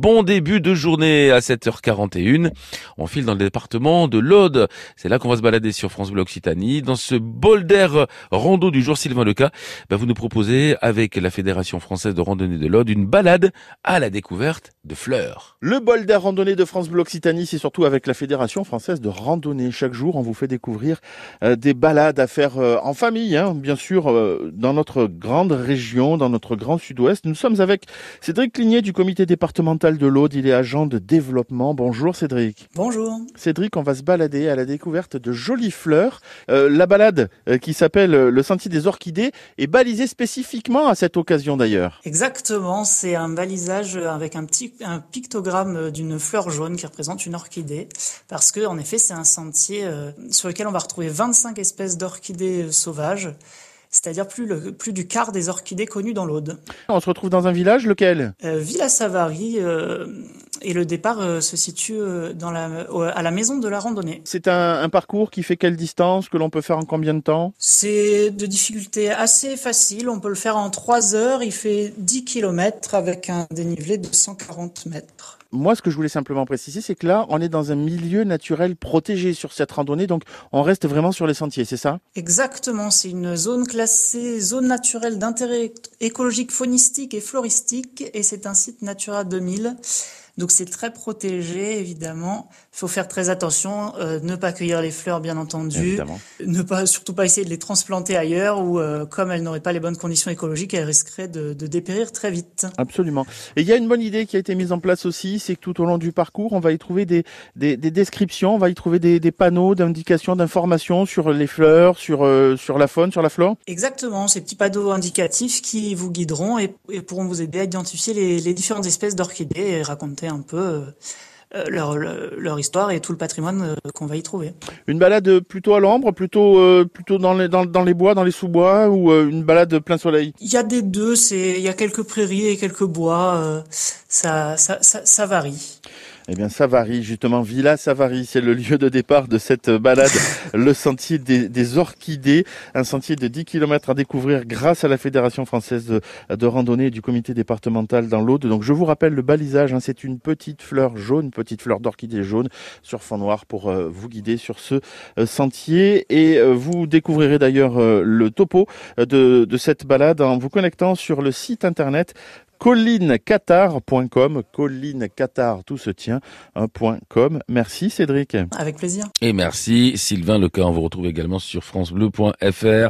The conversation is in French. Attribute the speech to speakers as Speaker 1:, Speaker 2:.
Speaker 1: Bon début de journée à 7h41. On file dans le département de l'Aude. C'est là qu'on va se balader sur France Bleu Occitanie. Dans ce bol d'air rando du jour, Sylvain Leca, bah vous nous proposez, avec la Fédération Française de Randonnée de l'Aude, une balade à la découverte de fleurs.
Speaker 2: Le bol d'air randonnée de France Bleu Occitanie, c'est surtout avec la Fédération Française de Randonnée. Chaque jour, on vous fait découvrir euh, des balades à faire euh, en famille, hein, bien sûr, euh, dans notre grande région, dans notre grand sud-ouest. Nous sommes avec Cédric Clignet du comité départemental de l'Aude, il est agent de développement. Bonjour Cédric.
Speaker 3: Bonjour.
Speaker 2: Cédric, on va se balader à la découverte de jolies fleurs. Euh, la balade euh, qui s'appelle euh, le Sentier des Orchidées est balisée spécifiquement à cette occasion d'ailleurs.
Speaker 3: Exactement, c'est un balisage avec un petit un pictogramme d'une fleur jaune qui représente une orchidée parce que en effet, c'est un sentier sur lequel on va retrouver 25 espèces d'orchidées sauvages c'est-à-dire plus, le, plus du quart des orchidées connues dans l'Aude.
Speaker 2: On se retrouve dans un village, lequel?
Speaker 3: Euh, Villa Savary, euh, et le départ euh, se situe dans la, à la maison de la randonnée.
Speaker 2: C'est un, un, parcours qui fait quelle distance, que l'on peut faire en combien de temps?
Speaker 3: C'est de difficulté assez facile, on peut le faire en 3 heures, il fait 10 km avec un dénivelé de 140 mètres.
Speaker 2: Moi, ce que je voulais simplement préciser, c'est que là, on est dans un milieu naturel protégé sur cette randonnée, donc on reste vraiment sur les sentiers, c'est ça?
Speaker 3: Exactement, c'est une zone classée zone naturelle d'intérêt écologique, faunistique et floristique, et c'est un site Natura 2000. Donc c'est très protégé, évidemment. Il faut faire très attention, euh, ne pas cueillir les fleurs, bien entendu.
Speaker 2: Évidemment.
Speaker 3: Ne pas, surtout pas essayer de les transplanter ailleurs, ou euh, comme elles n'auraient pas les bonnes conditions écologiques, elles risqueraient de, de, dépérir très vite.
Speaker 2: Absolument. Et il y a une bonne idée qui a été mise en place aussi, c'est que tout au long du parcours, on va y trouver des, des, des descriptions, on va y trouver des, des panneaux d'indications, d'informations sur les fleurs, sur, euh, sur la faune, sur la flore.
Speaker 3: Exactement, ces petits panneaux indicatifs qui vous guideront et, et pourront vous aider à identifier les, les différentes espèces d'orchidées et raconter un peu euh, leur, leur, histoire et tout le patrimoine euh, qu'on va y trouver.
Speaker 2: Une balade plutôt à l'ombre, plutôt euh, plutôt dans les dans, dans, les bois, dans les sous-bois ou une balade plein soleil?
Speaker 3: Il y a des deux, c'est il y a quelques prairies et quelques bois, ça, ça, ça, ça varie.
Speaker 2: Eh bien, Savary, justement, Villa Savary, c'est le lieu de départ de cette balade, le sentier des, des, orchidées, un sentier de 10 km à découvrir grâce à la Fédération française de, de randonnée du comité départemental dans l'Aude. Donc, je vous rappelle le balisage, hein, c'est une petite fleur jaune, petite fleur d'orchidée jaune sur fond noir pour euh, vous guider sur ce euh, sentier. Et euh, vous découvrirez d'ailleurs le topo de, de cette balade en vous connectant sur le site internet collinecatar.com, collinecatar, tout se tient, .com. Merci Cédric.
Speaker 3: Avec plaisir.
Speaker 1: Et merci Sylvain Leca, on vous retrouve également sur francebleu.fr.